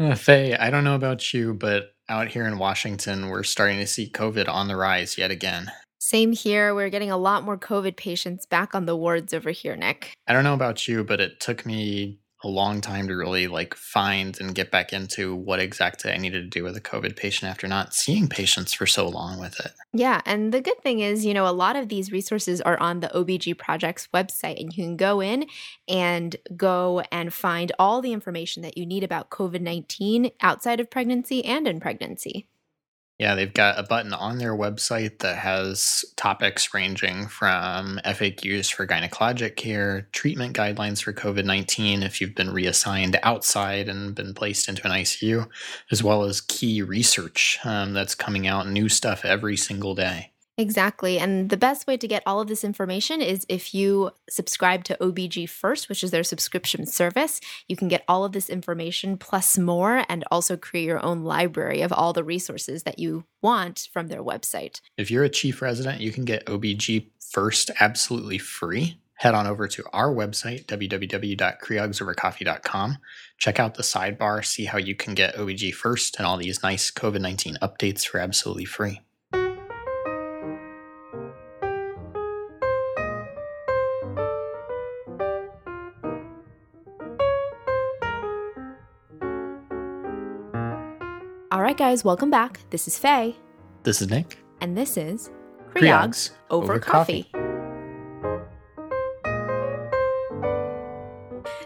Uh, Faye, I don't know about you, but out here in Washington, we're starting to see COVID on the rise yet again. Same here. We're getting a lot more COVID patients back on the wards over here, Nick. I don't know about you, but it took me a long time to really like find and get back into what exactly I needed to do with a COVID patient after not seeing patients for so long with it. Yeah, and the good thing is, you know, a lot of these resources are on the OBG Project's website, and you can go in and go and find all the information that you need about COVID 19 outside of pregnancy and in pregnancy. Yeah, they've got a button on their website that has topics ranging from FAQs for gynecologic care, treatment guidelines for COVID 19 if you've been reassigned outside and been placed into an ICU, as well as key research um, that's coming out, new stuff every single day. Exactly. And the best way to get all of this information is if you subscribe to OBG First, which is their subscription service. You can get all of this information plus more and also create your own library of all the resources that you want from their website. If you're a chief resident, you can get OBG First absolutely free. Head on over to our website, www.creogsovercoffee.com. Check out the sidebar, see how you can get OBG First and all these nice COVID 19 updates for absolutely free. All right, guys, welcome back. This is Faye, This is Nick. and this is Creogs Creogs over, over coffee.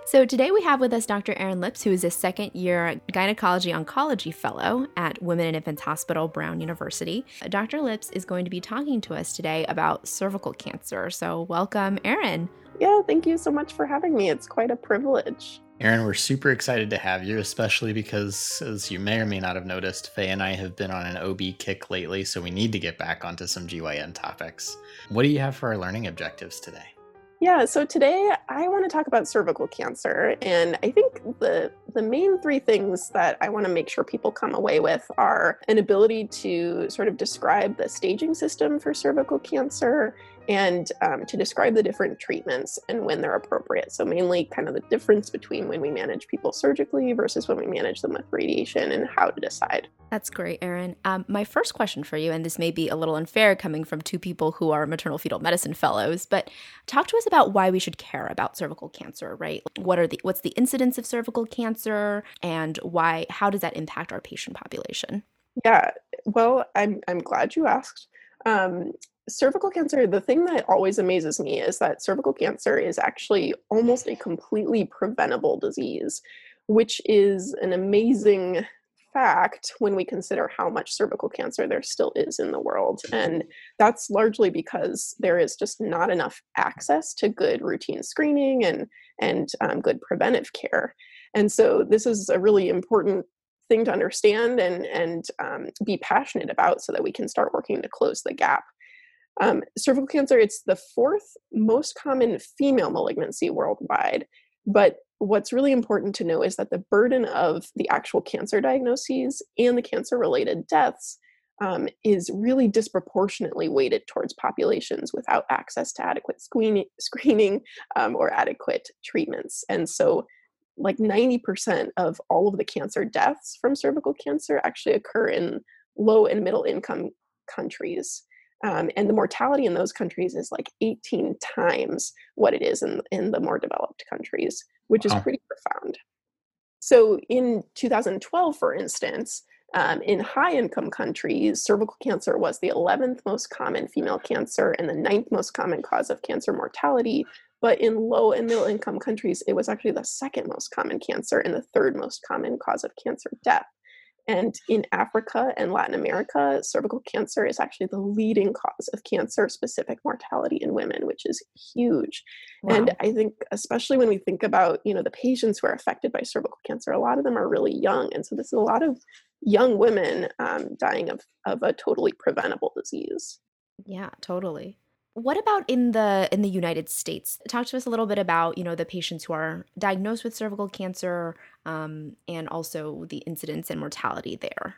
So today we have with us Dr. Erin Lips, who is a second year gynecology oncology fellow at Women and Infants Hospital, Brown University. Dr. Lips is going to be talking to us today about cervical cancer. So welcome, Erin. Yeah, thank you so much for having me. It's quite a privilege. Erin, we're super excited to have you, especially because, as you may or may not have noticed, Faye and I have been on an OB kick lately, so we need to get back onto some GYN topics. What do you have for our learning objectives today? Yeah, so today I want to talk about cervical cancer, and I think the the main three things that I want to make sure people come away with are an ability to sort of describe the staging system for cervical cancer and um, to describe the different treatments and when they're appropriate. So, mainly kind of the difference between when we manage people surgically versus when we manage them with radiation and how to decide. That's great, Erin. Um, my first question for you, and this may be a little unfair coming from two people who are maternal fetal medicine fellows, but talk to us about why we should care about cervical cancer, right? What are the what's the incidence of cervical cancer, and why? How does that impact our patient population? Yeah, well, I'm I'm glad you asked. Um, cervical cancer, the thing that always amazes me is that cervical cancer is actually almost a completely preventable disease, which is an amazing fact when we consider how much cervical cancer there still is in the world. And that's largely because there is just not enough access to good routine screening and, and um, good preventive care. And so this is a really important thing to understand and, and um, be passionate about so that we can start working to close the gap. Um, cervical cancer, it's the fourth most common female malignancy worldwide, but what's really important to know is that the burden of the actual cancer diagnoses and the cancer related deaths um, is really disproportionately weighted towards populations without access to adequate screening, screening um, or adequate treatments. And so, like 90% of all of the cancer deaths from cervical cancer actually occur in low and middle income countries. Um, and the mortality in those countries is like 18 times what it is in, in the more developed countries which is Wow. pretty profound. So in 2012, for instance, um, in high income countries, cervical cancer was the 11th most common female cancer and the ninth most common cause of cancer mortality. But in low and middle income countries, it was actually the second most common cancer and the third most common cause of cancer death. And in Africa and Latin America, cervical cancer is actually the leading cause of cancer specific mortality in women, which is huge. And I think, especially when we think about, you know, the patients who are affected by cervical cancer, a lot of them are really young, and so this is a lot of young women um, dying of of a totally preventable disease. Yeah, totally. What about in the in the United States? Talk to us a little bit about you know the patients who are diagnosed with cervical cancer, um, and also the incidence and mortality there.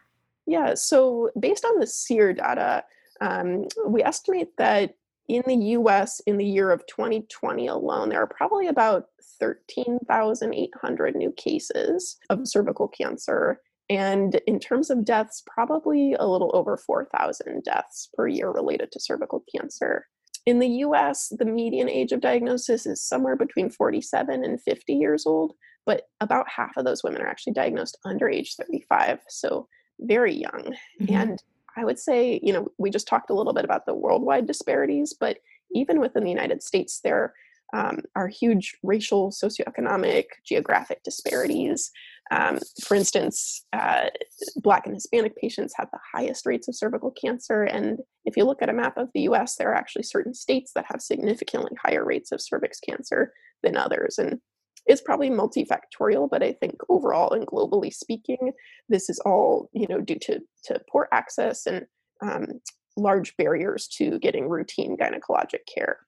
Yeah. So based on the SEER data, um, we estimate that in the US, in the year of 2020 alone, there are probably about 13,800 new cases of cervical cancer. And in terms of deaths, probably a little over 4,000 deaths per year related to cervical cancer. In the US, the median age of diagnosis is somewhere between 47 and 50 years old, but about half of those women are actually diagnosed under age 35, so very young. Mm-hmm. And I would say, you know, we just talked a little bit about the worldwide disparities, but even within the United States, there um, are huge racial, socioeconomic, geographic disparities. Um, for instance, uh, Black and Hispanic patients have the highest rates of cervical cancer. And if you look at a map of the US, there are actually certain states that have significantly higher rates of cervix cancer than others. And it's probably multifactorial, but I think overall and globally speaking, this is all you know due to to poor access and um, large barriers to getting routine gynecologic care.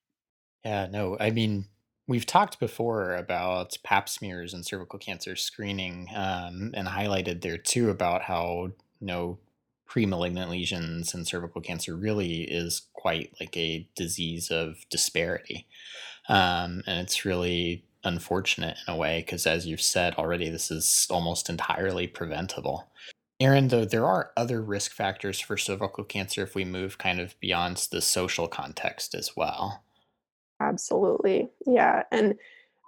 Yeah, no, I mean we've talked before about pap smears and cervical cancer screening, um, and highlighted there too about how you know pre-malignant lesions and cervical cancer really is quite like a disease of disparity, um, and it's really unfortunate in a way because, as you've said already, this is almost entirely preventable. Erin, though, there are other risk factors for cervical cancer if we move kind of beyond the social context as well. Absolutely. Yeah. And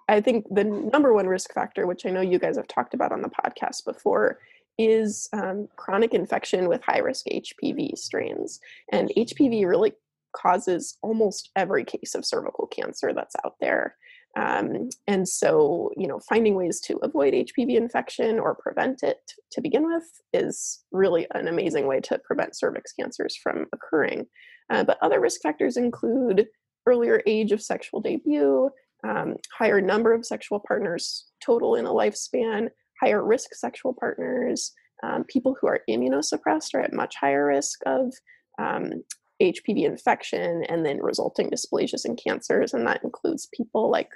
I think the number one risk factor, which I know you guys have talked about on the podcast before, is um, chronic infection with high risk HPV strains. And HPV really causes almost every case of cervical cancer that's out there. Um, and so, you know, finding ways to avoid HPV infection or prevent it to begin with is really an amazing way to prevent cervix cancers from occurring. Uh, but other risk factors include earlier age of sexual debut, um, higher number of sexual partners total in a lifespan, higher risk sexual partners, um, people who are immunosuppressed are at much higher risk of um, HPV infection and then resulting dysplasias and cancers. And that includes people like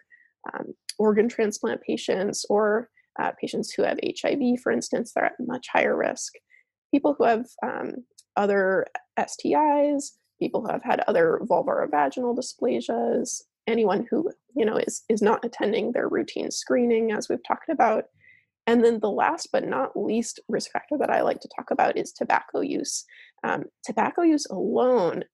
um, organ transplant patients or uh, patients who have HIV, for instance, they're at much higher risk. People who have um, other STIs, people who have had other vulvar or vaginal dysplasias, anyone who you know is is not attending their routine screening, as we've talked about. And then the last but not least risk factor that I like to talk about is tobacco use. Um, tobacco use alone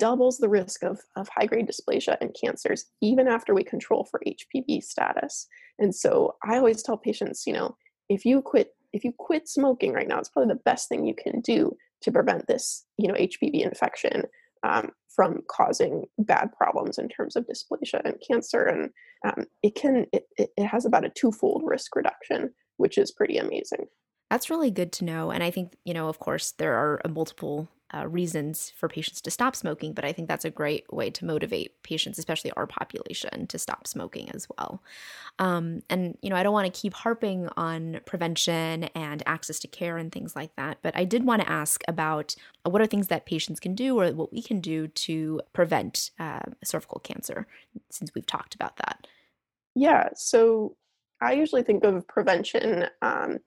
doubles the risk of, of high grade dysplasia and cancers, even after we control for HPV status. And so I always tell patients, you know, if you quit, if you quit smoking right now, it's probably the best thing you can do to prevent this, you know, HPV infection um, from causing bad problems in terms of dysplasia and cancer. And um, it can, it, it has about a twofold risk reduction, which is pretty amazing. That's really good to know. And I think, you know, of course, there are multiple uh, reasons for patients to stop smoking, but I think that's a great way to motivate patients, especially our population, to stop smoking as well. Um, and, you know, I don't want to keep harping on prevention and access to care and things like that, but I did want to ask about uh, what are things that patients can do or what we can do to prevent uh, cervical cancer, since we've talked about that. Yeah. So I usually think of prevention. Um,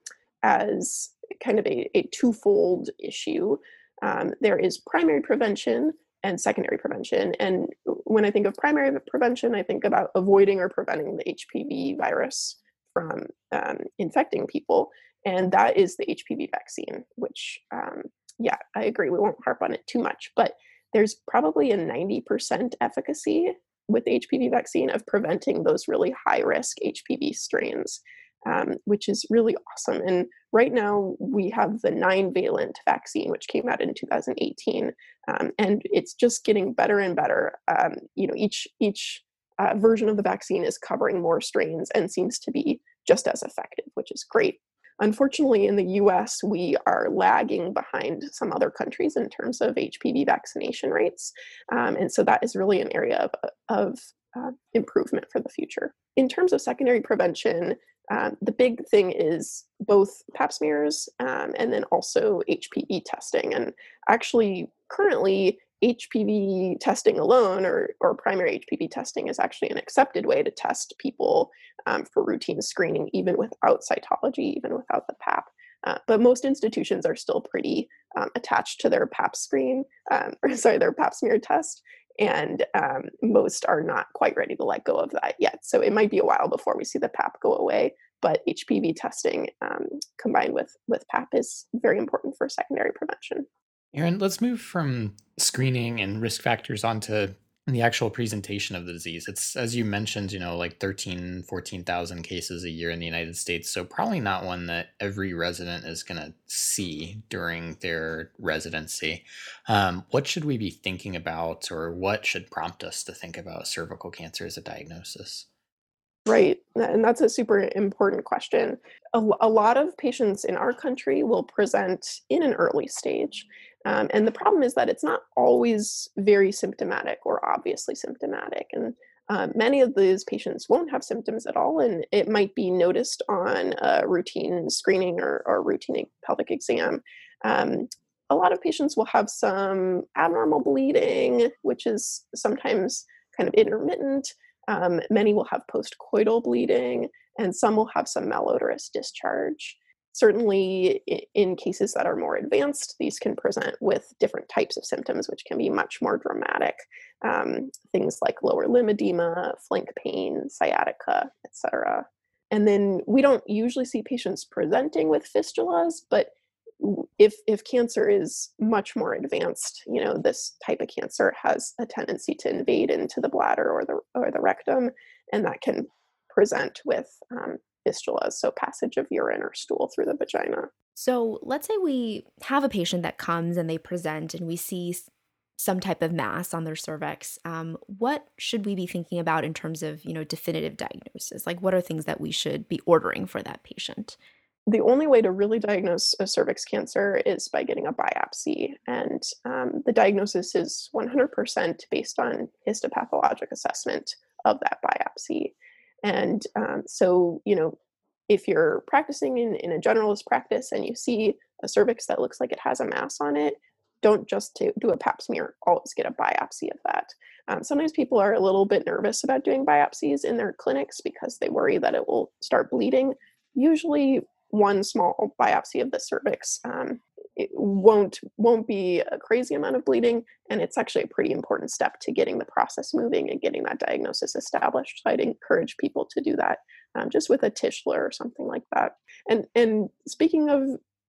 as kind of a, a twofold issue. Um, there is primary prevention and secondary prevention. And when I think of primary prevention, I think about avoiding or preventing the HPV virus from um, infecting people. And that is the HPV vaccine, which, um, yeah, I agree. We won't harp on it too much, but there's probably a 90% efficacy with the HPV vaccine of preventing those really high risk HPV strains um, which is really awesome. And right now we have the nine valent vaccine, which came out in 2018, um, and it's just getting better and better. Um, you know, each each uh, version of the vaccine is covering more strains and seems to be just as effective, which is great. Unfortunately, in the US, we are lagging behind some other countries in terms of HPV vaccination rates. Um, and so that is really an area of, of uh, improvement for the future. In terms of secondary prevention, um, the big thing is both pap smears um, and then also HPV testing. And actually, currently, HPV testing alone or, or primary HPV testing is actually an accepted way to test people um, for routine screening, even without cytology, even without the PAP. Uh, but most institutions are still pretty um, attached to their pap screen, um, or sorry, their pap smear test. And um, most are not quite ready to let go of that yet. So it might be a while before we see the PAP go away. But HPV testing um, combined with with PAP is very important for secondary prevention. Erin, let's move from screening and risk factors onto the actual presentation of the disease. It's, as you mentioned, you know, like 13, 14,000 cases a year in the United States. So, probably not one that every resident is going to see during their residency. Um, what should we be thinking about, or what should prompt us to think about cervical cancer as a diagnosis? Right. And that's a super important question. A, a, lot of patients in our country will present in an early stage. Um, and the problem is that it's not always very symptomatic or obviously symptomatic. And uh, many of these patients won't have symptoms at all, and it might be noticed on a routine screening or, or routine pelvic exam. Um, a lot of patients will have some abnormal bleeding, which is sometimes kind of intermittent. Um, many will have postcoital bleeding, and some will have some malodorous discharge. Certainly, in cases that are more advanced, these can present with different types of symptoms, which can be much more dramatic. Um, things like lower limb edema, flank pain, sciatica, etc. And then we don't usually see patients presenting with fistulas, but if if cancer is much more advanced, you know, this type of cancer has a tendency to invade into the bladder or the or the rectum, and that can present with um, fistulas, so passage of urine or stool through the vagina. So let's say we have a patient that comes and they present, and we see some type of mass on their cervix. Um, what should we be thinking about in terms of you know definitive diagnosis? Like, what are things that we should be ordering for that patient? the only way to really diagnose a cervix cancer is by getting a biopsy. And um, the diagnosis is 100% based on histopathologic assessment of that biopsy. And um, so, you know, if you're practicing in, in a generalist practice and you see a cervix that looks like it has a mass on it, don't just do a pap smear, always get a biopsy of that. Um, sometimes people are a little bit nervous about doing biopsies in their clinics because they worry that it will start bleeding. Usually, one small biopsy of the cervix um, it won't won't be a crazy amount of bleeding and it's actually a pretty important step to getting the process moving and getting that diagnosis established. So i'd encourage people to do that um, just with a Tischler or something like that. And and speaking of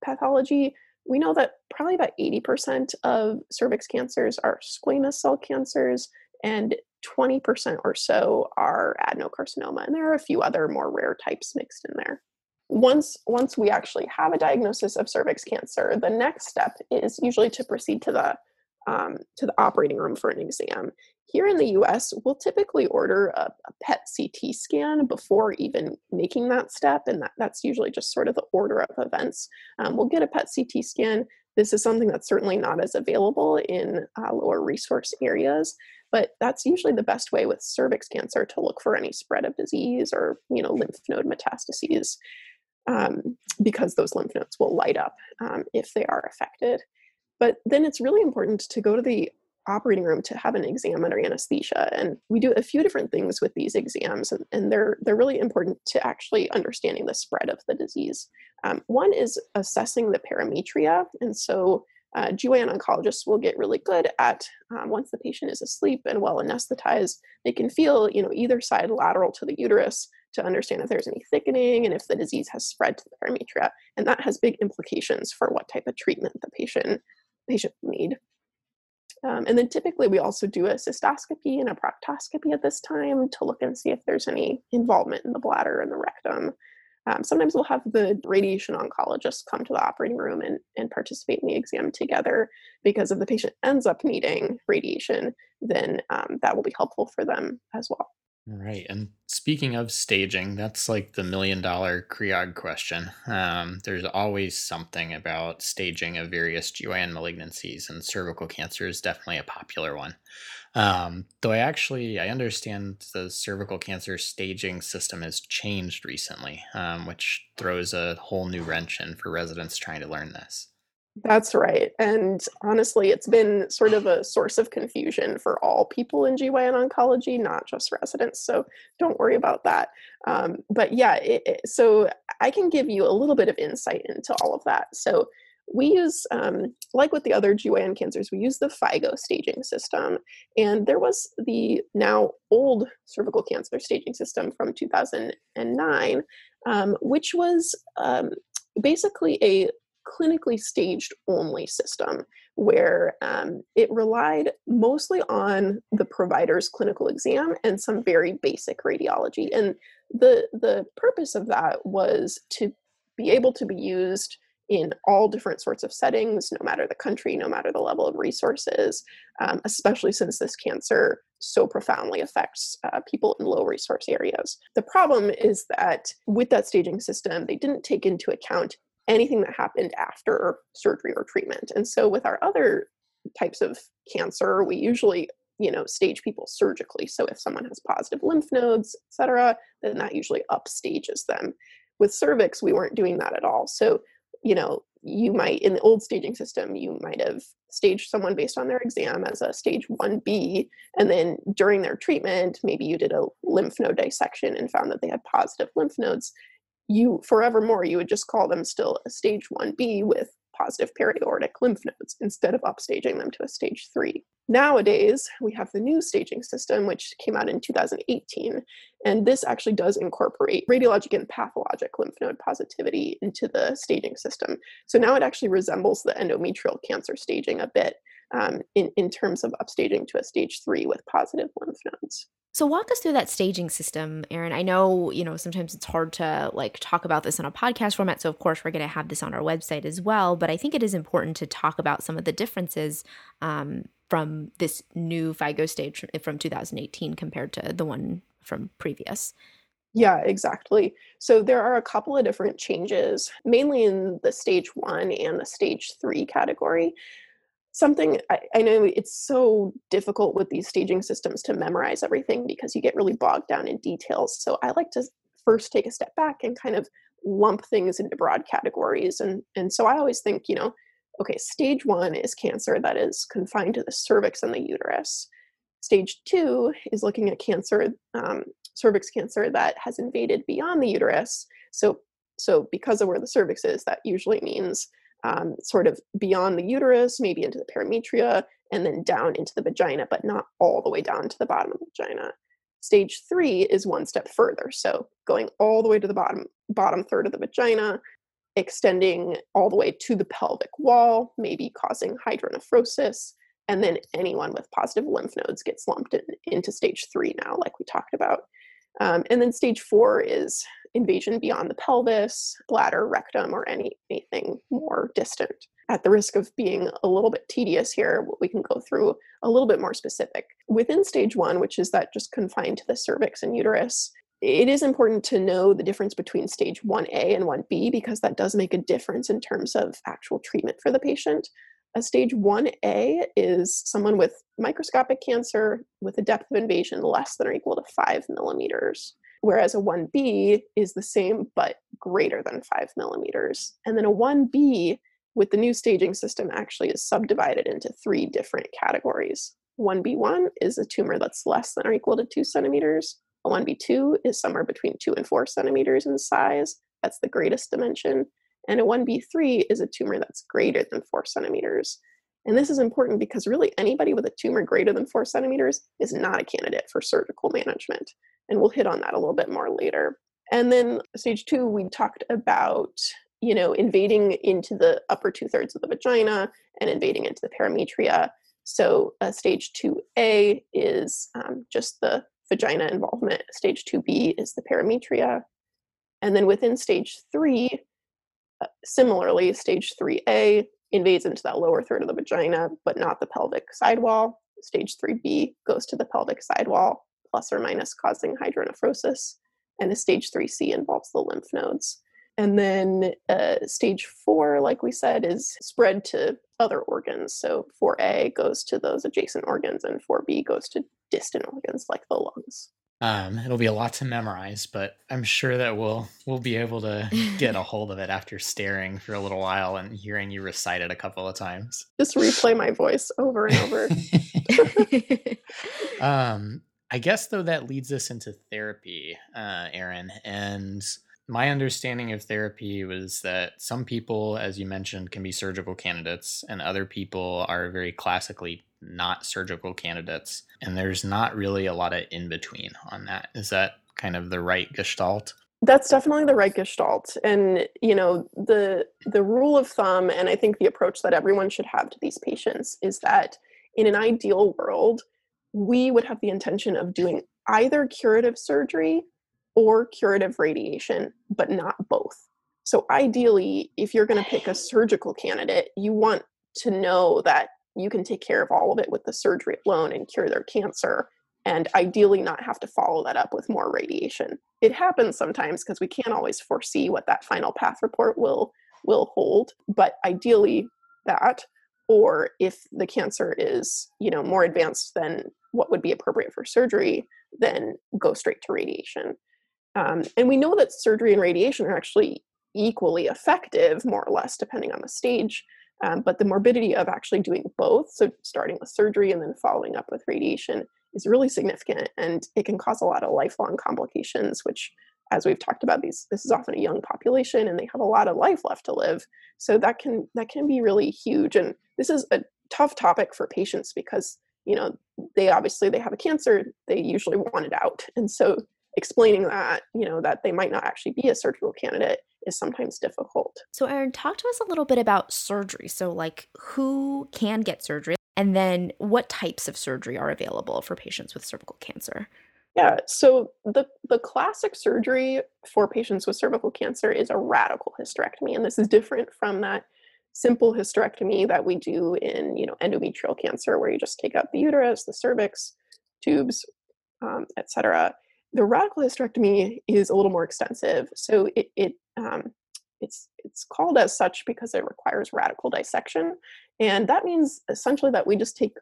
pathology we know that probably about 80% of cervix cancers are squamous cell cancers and 20% or so are adenocarcinoma and there are a few other more rare types mixed in there once once we actually have a diagnosis of cervix cancer, the next step is usually to proceed to the um, to the operating room for an exam. Here in the U.S., we'll typically order a, a PET CT scan before even making that step, and that, that's usually just sort of the order of events. Um, we'll get a PET CT scan. This is something that's certainly not as available in uh, lower resource areas, but that's usually the best way with cervix cancer to look for any spread of disease or you know lymph node metastases um, because those lymph nodes will light up um, if they are affected. But then it's really important to go to the operating room to have an exam under anesthesia. And we do a few different things with these exams, and, and they're, they're really important to actually understanding the spread of the disease. Um, one is assessing the parametria. And so uh, GYN oncologists will get really good at um, once the patient is asleep and well anesthetized, they can feel, you know, either side lateral to the uterus to understand if there's any thickening and if the disease has spread to the parametria. And that has big implications for what type of treatment the patient patient need. Um, and then typically we also do a cystoscopy and a proctoscopy at this time to look and see if there's any involvement in the bladder and the rectum. Um, sometimes we'll have the radiation oncologist come to the operating room and, and participate in the exam together because if the patient ends up needing radiation, then um, that will be helpful for them as well. Right. And speaking of staging, that's like the million dollar Creog question. Um, there's always something about staging of various GYN malignancies, and cervical cancer is definitely a popular one. Um, though I actually I understand the cervical cancer staging system has changed recently, um, which throws a whole new wrench in for residents trying to learn this. That's right. And honestly, it's been sort of a source of confusion for all people in GYN oncology, not just residents. So don't worry about that. Um, but yeah, it, it, so I can give you a little bit of insight into all of that. So we use, um, like with the other GYN cancers, we use the FIGO staging system. And there was the now old cervical cancer staging system from 2009, um, which was um, basically a clinically staged only system where um, it relied mostly on the provider's clinical exam and some very basic radiology. And the the purpose of that was to be able to be used in all different sorts of settings, no matter the country, no matter the level of resources, um, especially since this cancer so profoundly affects uh, people in low resource areas. The problem is that with that staging system, they didn't take into account anything that happened after surgery or treatment. And so with our other types of cancer, we usually you know stage people surgically. So if someone has positive lymph nodes etc then that usually upstages them. With cervix we weren't doing that at all. So you know you might in the old staging system you might have staged someone based on their exam as a stage 1b and then during their treatment maybe you did a lymph node dissection and found that they had positive lymph nodes you forevermore you would just call them still a stage 1b with positive periaortic lymph nodes instead of upstaging them to a stage 3 nowadays we have the new staging system which came out in 2018 and this actually does incorporate radiologic and pathologic lymph node positivity into the staging system. So now it actually resembles the endometrial cancer staging a bit um, in, in terms of upstaging to a stage 3 with positive lymph nodes so walk us through that staging system, Erin. I know, you know, sometimes it's hard to like talk about this on a podcast format, so of course we're going to have this on our website as well, but I think it is important to talk about some of the differences um, from this new FIGO stage from 2018 compared to the one from previous. Yeah, exactly. So there are a couple of different changes, mainly in the stage 1 and the stage 3 category something I, I, know it's so difficult with these staging systems to memorize everything because you get really bogged down in details. So I like to first take a step back and kind of lump things into broad categories. And and so I always think, you know, okay, stage one is cancer that is confined to the cervix and the uterus. Stage two is looking at cancer, um, cervix cancer that has invaded beyond the uterus. So so because of where the cervix is, that usually means um, sort of beyond the uterus, maybe into the parametria, and then down into the vagina, but not all the way down to the bottom of the vagina. Stage three is one step further, so going all the way to the bottom bottom third of the vagina, extending all the way to the pelvic wall, maybe causing hydronephrosis, and then anyone with positive lymph nodes gets lumped in, into stage three now, like we talked about. Um, and then stage four is invasion beyond the pelvis, bladder, rectum, or any, anything more distant. At the risk of being a little bit tedious here, we can go through a little bit more specific. Within stage one, which is that just confined to the cervix and uterus, it is important to know the difference between stage 1A and 1B because that does make a difference in terms of actual treatment for the patient. A stage 1A is someone with microscopic cancer with a depth of invasion less than or equal to 5 millimeters, whereas a 1B is the same but greater than 5 millimeters. And then a 1B with the new staging system actually is subdivided into three different categories. 1B1 is a tumor that's less than or equal to 2 centimeters. A 1B2 is somewhere between 2 and 4 centimeters in size. That's the greatest dimension. And a 1B3 is a tumor that's greater than four centimeters. And this is important because really anybody with a tumor greater than four centimeters is not a candidate for surgical management. And we'll hit on that a little bit more later. And then stage two, we talked about, you know, invading into the upper two thirds of the vagina and invading into the parametria. So uh, stage 2A is um, just the vagina involvement. Stage 2B is the parametria. And then within stage three, uh, similarly, stage 3A invades into that lower third of the vagina, but not the pelvic sidewall. Stage 3B goes to the pelvic sidewall, plus or minus causing hydronephrosis. And a stage 3C involves the lymph nodes. And then uh, stage four, like we said, is spread to other organs. So 4A goes to those adjacent organs, and 4B goes to distant organs like the lungs. Um, it'll be a lot to memorize, but I'm sure that we'll we'll be able to get a hold of it after staring for a little while and hearing you recite it a couple of times. Just replay my voice over and over. um, I guess though that leads us into therapy, uh, Erin, and my understanding of therapy was that some people, as you mentioned, can be surgical candidates, and other people are very classically not surgical candidates. And there's not really a lot of in between on that. Is that kind of the right gestalt? That's definitely the right gestalt. And you know, the the rule of thumb and I think the approach that everyone should have to these patients is that in an ideal world, we would have the intention of doing either curative surgery or curative radiation, but not both. So ideally, if you're going to pick a surgical candidate, you want to know that you can take care of all of it with the surgery alone and cure their cancer and ideally not have to follow that up with more radiation. It happens sometimes because we can't always foresee what that final path report will will hold, but ideally that or if the cancer is, you know, more advanced than what would be appropriate for surgery, then go straight to radiation. Um, and we know that surgery and radiation are actually equally effective, more or less, depending on the stage. Um, but the morbidity of actually doing both, so starting with surgery and then following up with radiation, is really significant and it can cause a lot of lifelong complications, which as we've talked about these this is often a young population and they have a lot of life left to live. So that can that can be really huge. And this is a tough topic for patients because you know they obviously they have a cancer they usually want it out. And so explaining that you know that they might not actually be a surgical candidate is sometimes difficult. So erin talk to us a little bit about surgery. So like who can get surgery and then what types of surgery are available for patients with cervical cancer yeah, so the the classic surgery for patients with cervical cancer is a radical hysterectomy, and this is different from that simple hysterectomy that we do in you know endometrial cancer, where you just take out the uterus, the cervix, tubes, um, etc. The radical hysterectomy is a little more extensive, so it, it um, it's it's called as such because it requires radical dissection, and that means essentially that we just take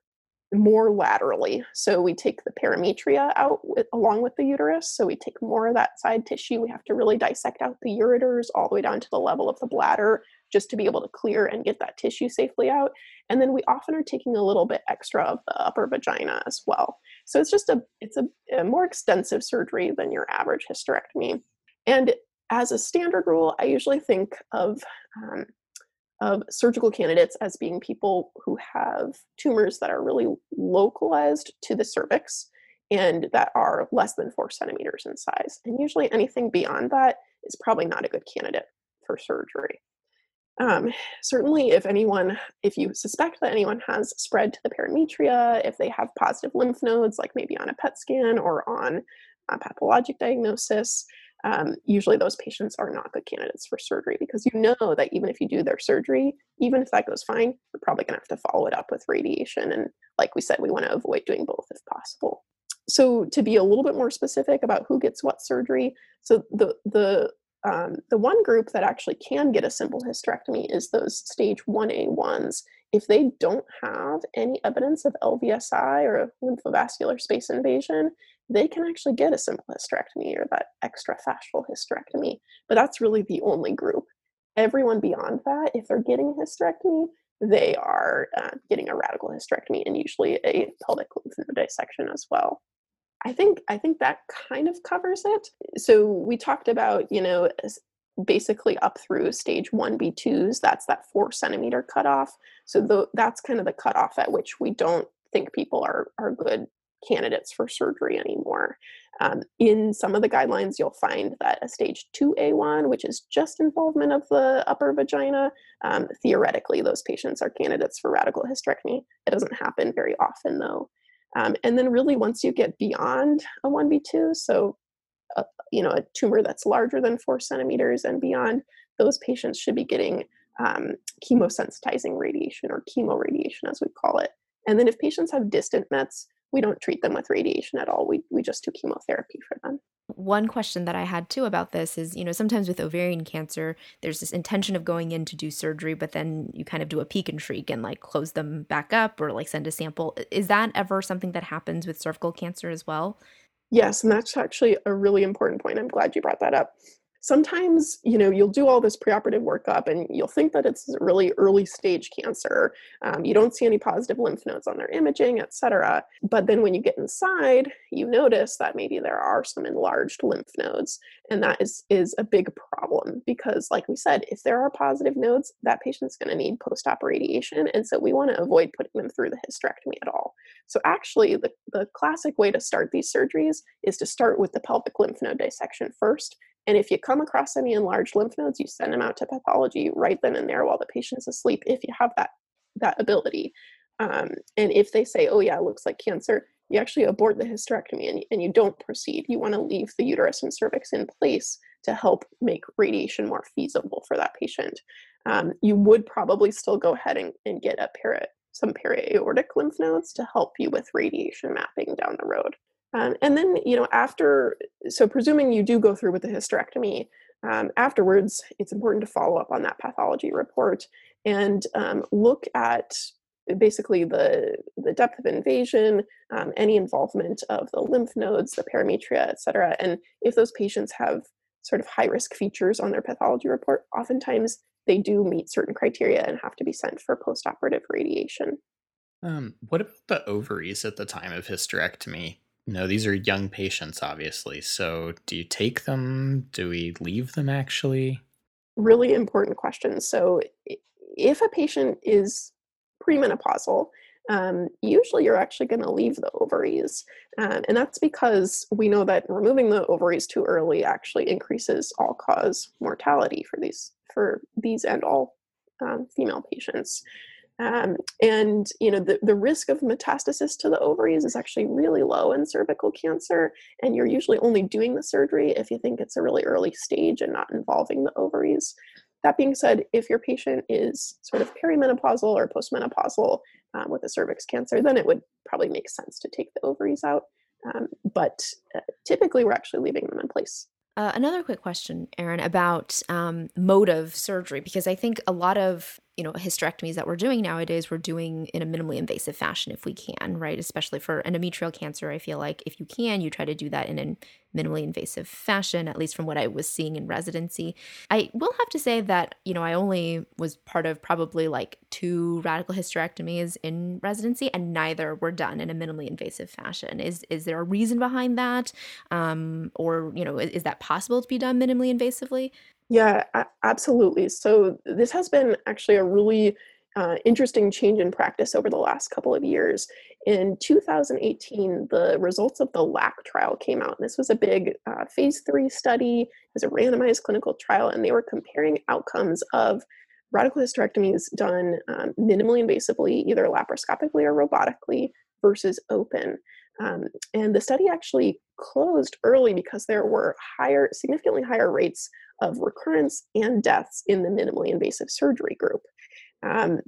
more laterally. So we take the parametria out with, along with the uterus. So we take more of that side tissue. We have to really dissect out the ureters all the way down to the level of the bladder just to be able to clear and get that tissue safely out. And then we often are taking a little bit extra of the upper vagina as well. So it's just a it's a, a more extensive surgery than your average hysterectomy. And as a standard rule, I usually think of um, of surgical candidates as being people who have tumors that are really localized to the cervix and that are less than four centimeters in size. And usually anything beyond that is probably not a good candidate for surgery. Um, certainly, if anyone, if you suspect that anyone has spread to the parametria, if they have positive lymph nodes, like maybe on a PET scan or on a pathologic diagnosis, um, usually those patients are not good candidates for surgery because you know that even if you do their surgery, even if that goes fine, you're probably going to have to follow it up with radiation. And like we said, we want to avoid doing both if possible. So to be a little bit more specific about who gets what surgery, so the the um, the one group that actually can get a simple hysterectomy is those stage 1A ones. If they don't have any evidence of LVSI or lymphovascular space invasion, they can actually get a simple hysterectomy or that extrafascial hysterectomy. But that's really the only group. Everyone beyond that, if they're getting a hysterectomy, they are uh, getting a radical hysterectomy and usually a pelvic lymph node dissection as well. I think I think that kind of covers it. So we talked about you know basically up through stage 1b2s that's that four centimeter cutoff so the, that's kind of the cutoff at which we don't think people are are good candidates for surgery anymore. Um, in some of the guidelines, you'll find that a stage 2A1, which is just involvement of the upper vagina, um, theoretically, those patients are candidates for radical hysterectomy. It doesn't happen very often, though. Um, and then, really, once you get beyond a 1B2, so a, you know, a tumor that's larger than four centimeters and beyond, those patients should be getting um, chemosensitizing radiation or chemoradiation, as we call it. And then, if patients have distant mets, we don't treat them with radiation at all. We, we just do chemotherapy for them. One question that I had too about this is, you know, sometimes with ovarian cancer, there's this intention of going in to do surgery, but then you kind of do a peek and shriek and like close them back up or like send a sample. Is that ever something that happens with cervical cancer as well? Yes, and that's actually a really important point. I'm glad you brought that up. Sometimes you know you'll do all this preoperative workup and you'll think that it's really early stage cancer. Um, you don't see any positive lymph nodes on their imaging etc but then when you get inside you notice that maybe there are some enlarged lymph nodes and that is is a big problem because like we said if there are positive nodes that patient's going to need post-op radiation and so we want to avoid putting them through the hysterectomy at all. So actually the, the classic way to start these surgeries is to start with the pelvic lymph node dissection first and if you come across any enlarged lymph nodes, you send them out to pathology right then and there while the patient's asleep, if you have that that ability. Um, and if they say, "Oh yeah, it looks like cancer," you actually abort the hysterectomy and, and you don't proceed. You want to leave the uterus and cervix in place to help make radiation more feasible for that patient. Um, you would probably still go ahead and, and get a para, some para-aortic lymph nodes to help you with radiation mapping down the road. Um, and then, you know, after, so presuming you do go through with the hysterectomy, um, afterwards, it's important to follow up on that pathology report and um, look at basically the, the depth of invasion, um, any involvement of the lymph nodes, the parametria, et cetera. And if those patients have sort of high risk features on their pathology report, oftentimes they do meet certain criteria and have to be sent for postoperative radiation. Um, what about the ovaries at the time of hysterectomy? No, these are young patients, obviously. So, do you take them? Do we leave them actually? Really important question. So, if a patient is premenopausal, um, usually you're actually going to leave the ovaries. Um, and that's because we know that removing the ovaries too early actually increases all cause mortality for these for these and all um, female patients. Um, and you know the, the risk of metastasis to the ovaries is actually really low in cervical cancer and you're usually only doing the surgery if you think it's a really early stage and not involving the ovaries. That being said if your patient is sort of perimenopausal or postmenopausal um, with a cervix cancer then it would probably make sense to take the ovaries out. Um, but uh, typically we're actually leaving them in place. Uh, another quick question, Erin, about um, mode of surgery, because I think a lot of you know hysterectomies that we're doing nowadays we're doing in a minimally invasive fashion if we can right? Especially for endometrial cancer i feel like if you can you try to do that in a minimally invasive fashion at least from what i was seeing in residency. I will have to say that you know i only was part of probably like two radical hysterectomies in residency and neither were done in a minimally invasive fashion. Is is there a reason behind that? Um, or you know is, is that possible to be done minimally invasively yeah, absolutely. So this has been actually a really uh, interesting change in practice over the last couple of years. In 2018, the results of the LACC trial came out. And this was a big uh, phase three study. It was a randomized clinical trial, and they were comparing outcomes of radical hysterectomies done um, minimally invasively, either laparoscopically or robotically, versus open. Um, and the study actually closed early because there were higher, significantly higher rates of recurrence and deaths in the minimally invasive surgery group. Um,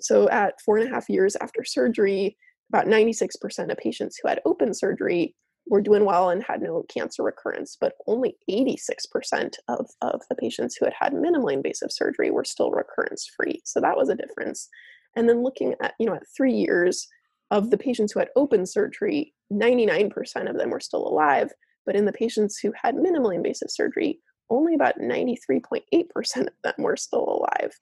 so, at four and a half years after surgery, about 96% of patients who had open surgery were doing well and had no cancer recurrence, but only 86% of, of the patients who had had minimally invasive surgery were still recurrence free. So that was a difference. And then looking at, you know, at three years of the patients who had open surgery, 99% of them were still alive. But in the patients who had minimally invasive surgery, only about 93.8% of them were still alive.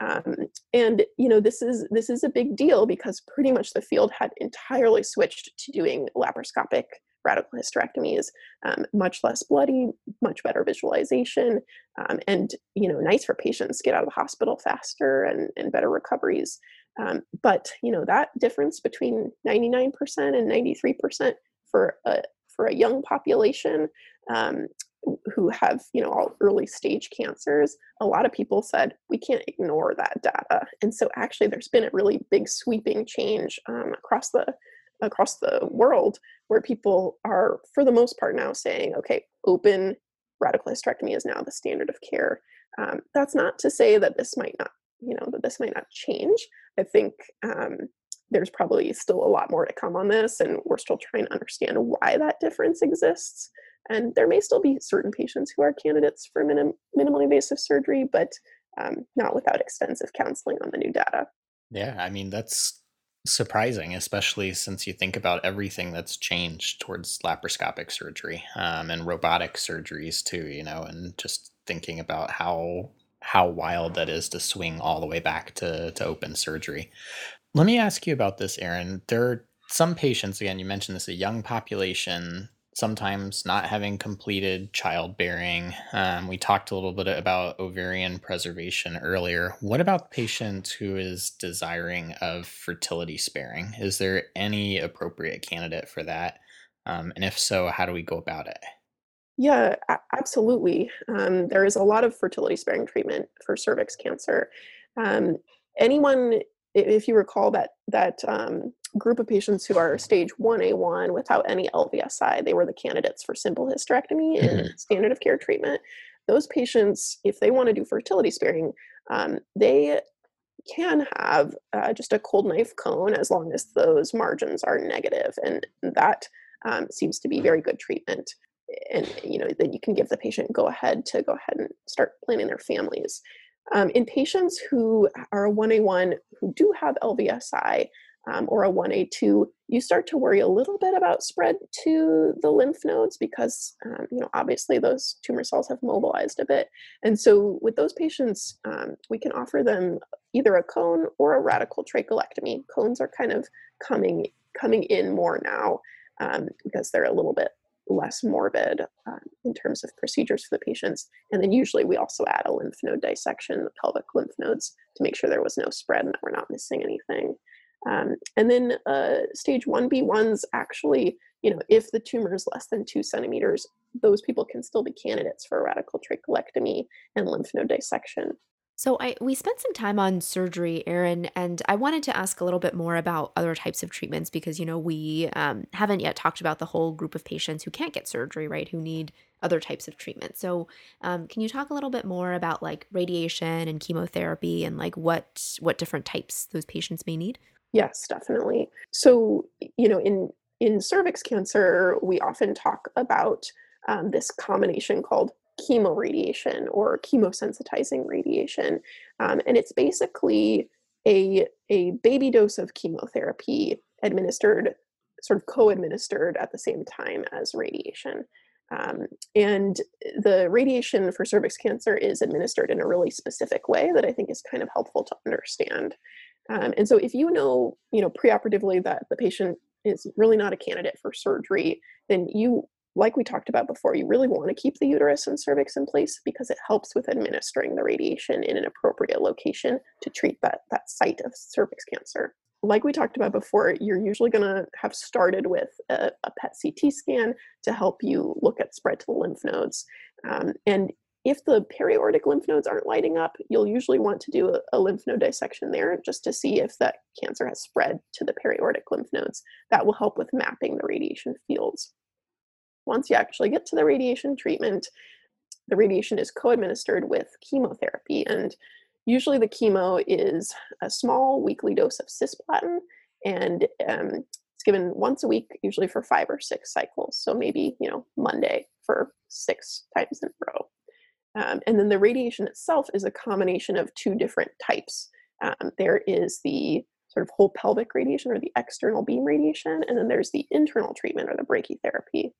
Um, and you know this is this is a big deal because pretty much the field had entirely switched to doing laparoscopic radical hysterectomies, um, much less bloody, much better visualization, um, and you know nice for patients get out of the hospital faster and, and better recoveries. Um, but you know that difference between 99% and 93% for a for a young population um, who have you know all early stage cancers a lot of people said we can't ignore that data. And so actually there's been a really big sweeping change um, across the across the world where people are for the most part now saying okay open radical hysterectomy is now the standard of care. Um, that's not to say that this might not you know that this might not change i think um, there's probably still a lot more to come on this and we're still trying to understand why that difference exists and there may still be certain patients who are candidates for minim- minimally invasive surgery, but um, not without extensive counseling on the new data. Yeah, I mean, that's surprising, especially since you think about everything that's changed towards laparoscopic surgery um, and robotic surgeries too. You know, and just thinking about how how wild that is to swing all the way back to to open surgery. Let me ask you about this, Erin. There are some patients, again, you mentioned this, a young population sometimes not having completed childbearing. Um, we talked a little bit about ovarian preservation earlier. What about patients who is desiring of fertility sparing? Is there any appropriate candidate for that? Um, and if so, how do we go about it? Yeah, absolutely. Um, there is a lot of fertility sparing treatment for cervix cancer. Um, anyone if you recall that that um, group of patients who are stage 1A1 without any LVSI, they were the candidates for simple hysterectomy and Mhm. standard of care treatment. Those patients, if they want to do fertility sparing, um, they can have uh, just a cold knife cone as long as those margins are negative, and that um, seems to be very good treatment. And you know that you can give the patient go ahead to go ahead and start planning their families. Um, in patients who are a 1A1 who do have LVSI um, or a 1A2, you start to worry a little bit about spread to the lymph nodes because, um, you know, obviously those tumor cells have mobilized a bit. And so with those patients, um, we can offer them either a cone or a radical trachelectomy. Cones are kind of coming coming in more now um, because they're a little bit less morbid um, in terms of procedures for the patients. And then usually we also add a lymph node dissection, the pelvic lymph nodes, to make sure there was no spread and that we're not missing anything. Um, and then uh, stage 1B ones actually, you know, if the tumor is less than two centimeters, those people can still be candidates for a radical trachelectomy and lymph node dissection. So I we spent some time on surgery, Erin, and I wanted to ask a little bit more about other types of treatments because you know we um, haven't yet talked about the whole group of patients who can't get surgery, right? Who need other types of treatment. So um, can you talk a little bit more about like radiation and chemotherapy and like what what different types those patients may need? Yes, definitely. So, you know, in in cervix cancer, we often talk about um, this combination called chemoradiation or chemosensitizing radiation, um, and it's basically a a baby dose of chemotherapy administered, sort of co-administered at the same time as radiation. Um, and the radiation for cervix cancer is administered in a really specific way that I think is kind of helpful to understand. Um, and so if you know, you know, preoperatively that the patient is really not a candidate for surgery, then you, like we talked about before, you really want to keep the uterus and cervix in place because it helps with administering the radiation in an appropriate location to treat that, that site of cervix cancer. Like we talked about before, you're usually going to have started with a, a PET CT scan to help you look at spread to the lymph nodes. Um, and if the periaortic lymph nodes aren't lighting up, you'll usually want to do a, a, lymph node dissection there just to see if that cancer has spread to the periaortic lymph nodes. That will help with mapping the radiation fields. Once you actually get to the radiation treatment, the radiation is co administered with chemotherapy. And usually the chemo is a small weekly dose of cisplatin, and um, it's given once a week, usually for five or six cycles. So maybe, you know, Monday for six times in a row. Um, and then the radiation itself is a combination of two different types. Um, there is the sort of whole pelvic radiation or the external beam radiation, and then there's the internal treatment or the brachytherapy.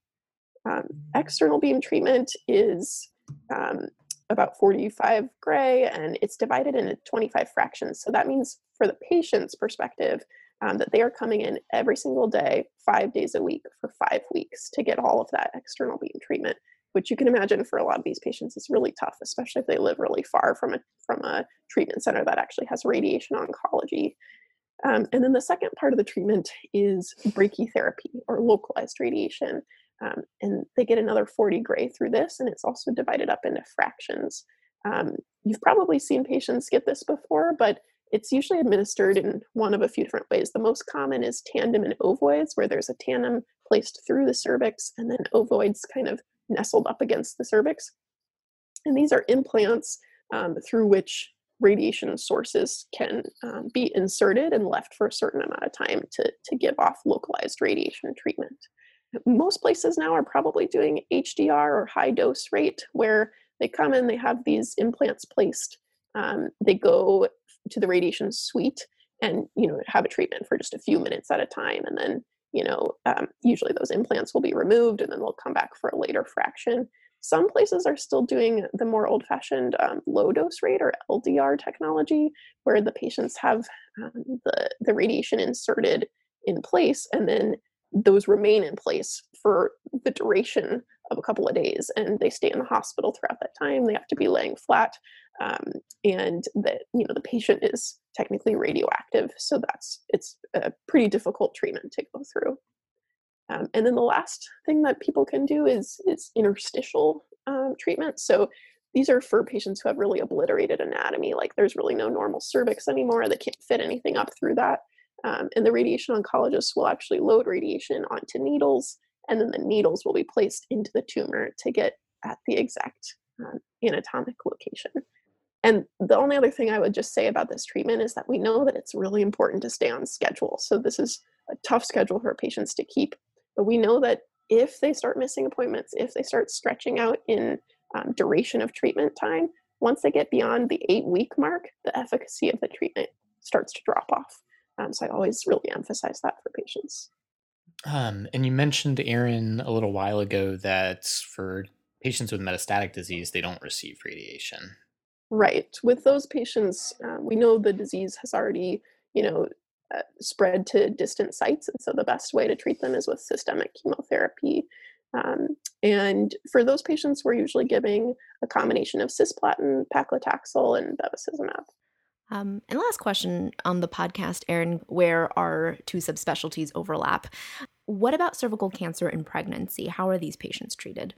Um, external beam treatment is um, about 45 gray and it's divided into 25 fractions. So that means for the patient's perspective, um, that they are coming in every single day, five days a week for five weeks to get all of that external beam treatment which you can imagine for a lot of these patients is really tough, especially if they live really far from a from a treatment center that actually has radiation oncology. Um, and then the second part of the treatment is brachytherapy or localized radiation. Um, and they get another 40 gray through this, and it's also divided up into fractions. Um, you've probably seen patients get this before, but it's usually administered in one of a few different ways. The most common is tandem and ovoids, where there's a tandem placed through the cervix, and then ovoids kind of nestled up against the cervix. And these are implants um, through which radiation sources can um, be inserted and left for a certain amount of time to, to give off localized radiation treatment. Most places now are probably doing HDR or high dose rate, where they come in, they have these implants placed, um, they go to the radiation suite, and you know have a treatment for just a few minutes at a time. And then you know um, usually those implants will be removed and then they'll come back for a later fraction. Some places are still doing the more old fashioned um, low dose rate or ldr technology where the patients have um, the, the radiation inserted in place and then those remain in place for the duration of a couple of days and they stay in the hospital throughout that time. They have to be laying flat um, and that you know the patient is technically radioactive so that's it's a pretty difficult treatment to go through. Um, and then the last thing that people can do is is interstitial um, treatment. So these are for patients who have really obliterated anatomy like there's really no normal cervix anymore they can't fit anything up through that um, and the radiation oncologist will actually load radiation onto needles and then the needles will be placed into the tumor to get at the exact um, anatomic location. And the only other thing I would just say about this treatment is that we know that it's really important to stay on schedule. So this is a tough schedule for patients to keep, but we know that if they start missing appointments, if they start stretching out in um, duration of treatment time, once they get beyond the eight week mark, the efficacy of the treatment starts to drop off. Um, so I always really emphasize that for patients. Um, and you mentioned, Erin, a little while ago that for patients with metastatic disease, they don't receive radiation. Right. With those patients, um, we know the disease has already, you know, uh, spread to distant sites, and so the best way to treat them is with systemic chemotherapy. Um, and for those patients, we're usually giving a combination of cisplatin, paclitaxel, and bevacizumab. Um, and last question on the podcast, Erin, where our two subspecialties overlap. What about cervical cancer in pregnancy? How are these patients treated?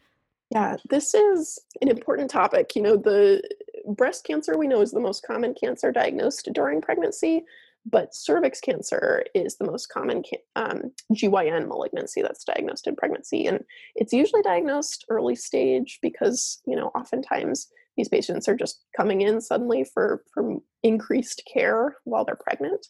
Yeah, this is an important topic. You know, the breast cancer we know is the most common cancer diagnosed during pregnancy, but cervix cancer is the most common um, GYN malignancy that's diagnosed in pregnancy. And it's usually diagnosed early stage because, you know, oftentimes these patients are just coming in suddenly for, for increased care while they're pregnant.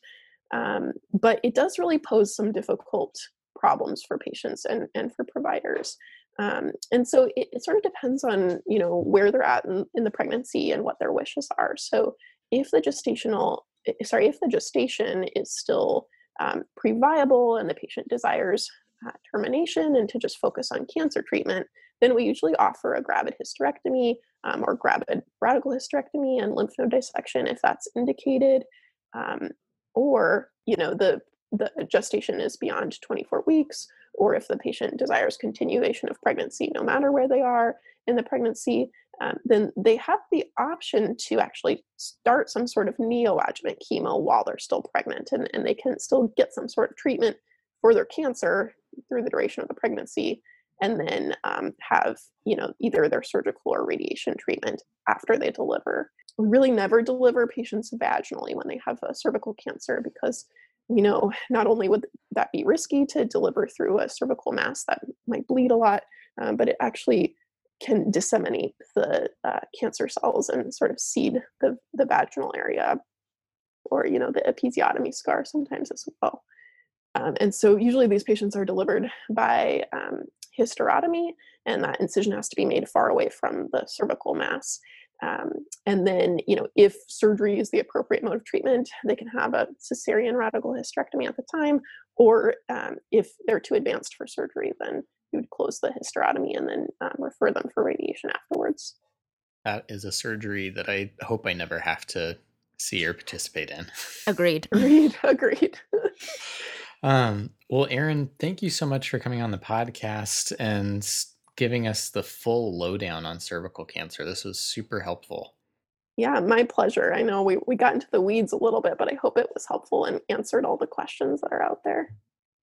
Um, but it does really pose some difficult problems for patients and, and for providers. Um, and so it, it, sort of depends on you know where they're at in, in the pregnancy and what their wishes are. So if the gestational eh, sorry if the gestation is still um, pre-viable and the patient desires uh, termination and to just focus on cancer treatment, then we usually offer a gravid hysterectomy um, or a radical hysterectomy and lymph node dissection if that's indicated. Um, or, you know, the, the gestation is beyond 24 weeks, or if the patient desires continuation of pregnancy no matter where they are in the pregnancy, um, then they have the option to actually start some sort of neoadjuvant chemo while they're still pregnant, and, and they can still get some sort of treatment for their cancer through the duration of the pregnancy and then um, have you know either their surgical or radiation treatment after they deliver. We really never deliver patients vaginally when they have a cervical cancer because we know not only would that be risky to deliver through a cervical mass that might bleed a lot um, but it actually can disseminate the uh, cancer cells and sort of seed the, the vaginal area or you know the episiotomy scar sometimes as well. Um, and so usually these patients are delivered by um, hysterotomy, and that incision has to be made far away from the cervical mass. Um, and then, you know, if surgery is the appropriate mode of treatment, they can have a cesarean radical hysterectomy at the time, or um, if they're too advanced for surgery, then you would close the hysterotomy and then um, refer them for radiation afterwards. That is a surgery that I hope I never have to see or participate in. Agreed. Agreed. Agreed. Um, well, Erin, thank you so much for coming on the podcast and giving us the full lowdown on cervical cancer. This was super helpful. Yeah, my pleasure. I know we, we got into the weeds a little bit, but I hope it was helpful and answered all the questions that are out there.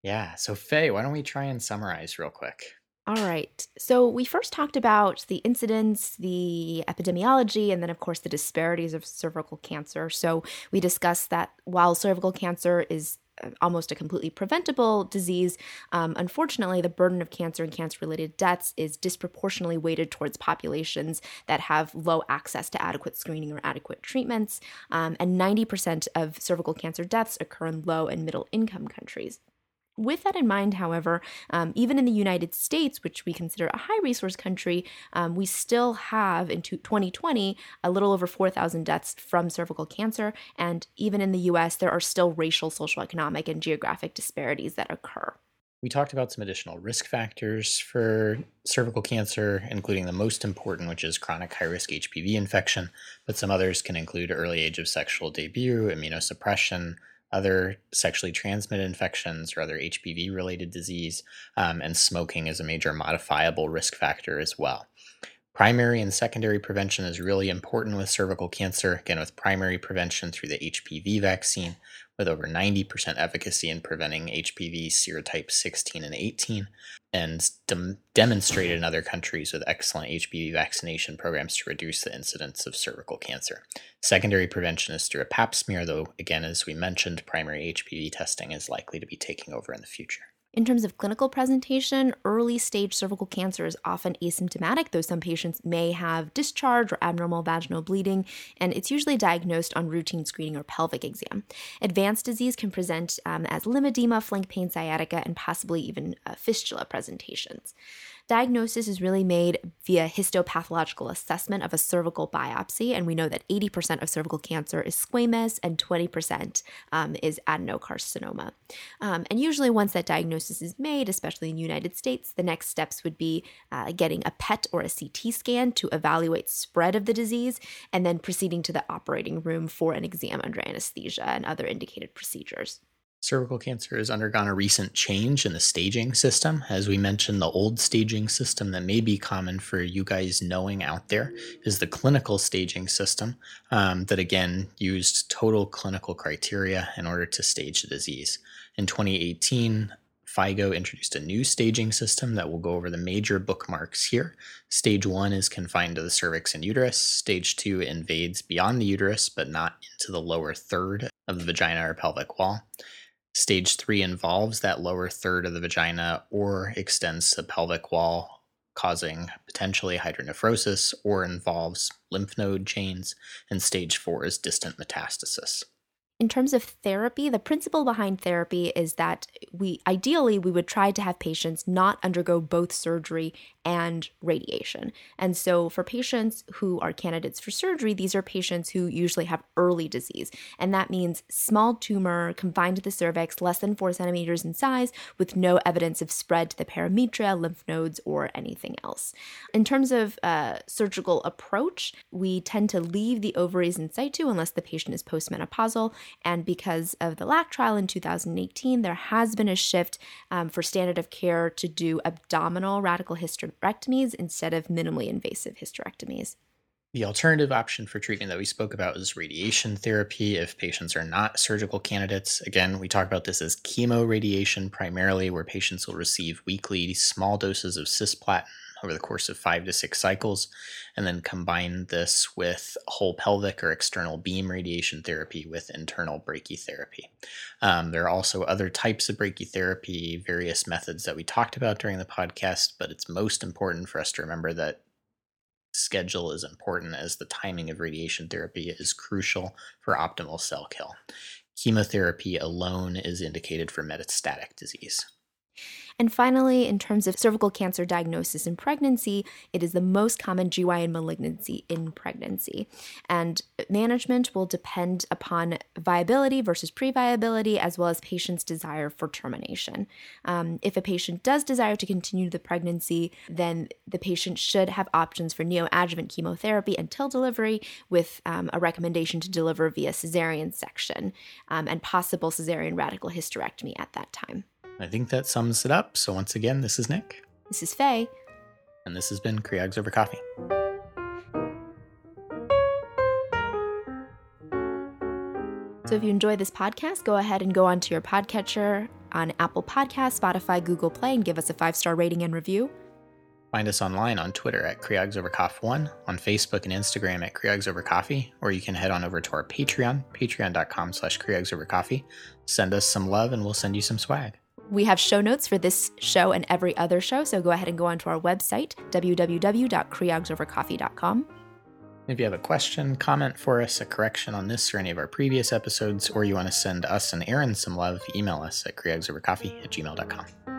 Yeah. So, Faye, why don't we try and summarize real quick? All right. So we first talked about the incidence, the epidemiology, and then, of course, the disparities of cervical cancer. So we discussed that while cervical cancer is almost a completely preventable disease, um, unfortunately, the burden of cancer and cancer related deaths is disproportionately weighted towards populations that have low access to adequate screening or adequate treatments. Um, and 90% of cervical cancer deaths occur in low and middle income countries. With that in mind, however, um, even in the United States, which we consider a high resource country, um, we still have in 2020 a little over 4,000 deaths from cervical cancer. And even in the US, there are still racial, social, economic, and geographic disparities that occur. We talked about some additional risk factors for cervical cancer, including the most important, which is chronic high risk HPV infection, but some others can include early age of sexual debut, immunosuppression, other sexually transmitted infections or other HPV related disease, um, and smoking is a major modifiable risk factor as well. Primary and secondary prevention is really important with cervical cancer, again, with primary prevention through the HPV vaccine, with over 90% efficacy in preventing HPV serotype 16 and 18, and dem- demonstrated in other countries with excellent HPV vaccination programs to reduce the incidence of cervical cancer. Secondary prevention is through a pap smear, though, again, as we mentioned, primary HPV testing is likely to be taking over in the future. In terms of clinical presentation, early stage cervical cancer is often asymptomatic, though some patients may have discharge or abnormal vaginal bleeding, and it's usually diagnosed on routine screening or pelvic exam. Advanced disease can present um, as lymphedema, flank pain, sciatica, and possibly even uh, fistula presentations. Diagnosis is really made via histopathological assessment of a cervical biopsy, and we know that 80% of cervical cancer is squamous and 20% um, is adenocarcinoma. Um, and usually, once that diagnosis is made, especially in the United States, the next steps would be uh, getting a PET or a CT scan to evaluate spread of the disease, and then proceeding to the operating room for an exam under anesthesia and other indicated procedures. Cervical cancer has undergone a recent change in the staging system. As we mentioned, the old staging system that may be common for you guys knowing out there is the clinical staging system um, that, again, used total clinical criteria in order to stage the disease. In 2018, FIGO introduced a new staging system that will go over the major bookmarks here. Stage one is confined to the cervix and uterus. Stage two invades beyond the uterus, but not into the lower third of the vagina or pelvic wall. Stage three involves that lower third of the vagina or extends to the pelvic wall, causing potentially hydronephrosis or involves lymph node chains. And stage four is distant metastasis in terms of therapy, the principle behind therapy is that we ideally we would try to have patients not undergo both surgery and radiation. And so for patients who are candidates for surgery, these are patients who usually have early disease. And that means small tumor confined to the cervix, less than four centimeters in size, with no evidence of spread to the parametria, lymph nodes, or anything else. In terms of uh, surgical approach, we tend to leave the ovaries in situ unless the patient is postmenopausal and because of the LACC trial in 2018, there has been a shift um, for standard of care to do abdominal radical hysterectomies instead of minimally invasive hysterectomies. The alternative option for treatment that we spoke about is radiation therapy if patients are not surgical candidates. Again, we talk about this as chemoradiation primarily, where patients will receive weekly small doses of cisplatin over the course of five to six cycles, and then combine this with whole pelvic or external beam radiation therapy with internal brachytherapy. Um, there are also other types of brachytherapy, various methods that we talked about during the podcast, but it's most important for us to remember that schedule is important as the timing of radiation therapy is crucial for optimal cell kill. Chemotherapy alone is indicated for metastatic disease. And finally, in terms of cervical cancer diagnosis in pregnancy, it is the most common GYN malignancy in pregnancy. And management will depend upon viability versus pre viability, as well as patient's desire for termination. Um, if a patient does desire to continue the pregnancy, then the patient should have options for neoadjuvant chemotherapy until delivery, with um, a recommendation to deliver via cesarean section um, and possible cesarean radical hysterectomy at that time. I think that sums it up. So once again, this is Nick. This is Faye. And this has been Creogs Over Coffee. So if you enjoy this podcast, go ahead and go onto your podcatcher on Apple Podcasts, Spotify, Google Play, and give us a five-star rating and review. Find us online on Twitter at CreogsOverCoff1, on Facebook and Instagram at CreogsOverCoffee, or you can head on over to our Patreon, patreon.com slash CreogsOverCoffee. Send us some love and we'll send you some swag. We have show notes for this show and every other show, so go ahead and go onto our website, www.creogsovercoffee.com. If you have a question, comment for us, a correction on this or any of our previous episodes, or you want to send us and Erin some love, email us at creogsovercoffee at gmail.com.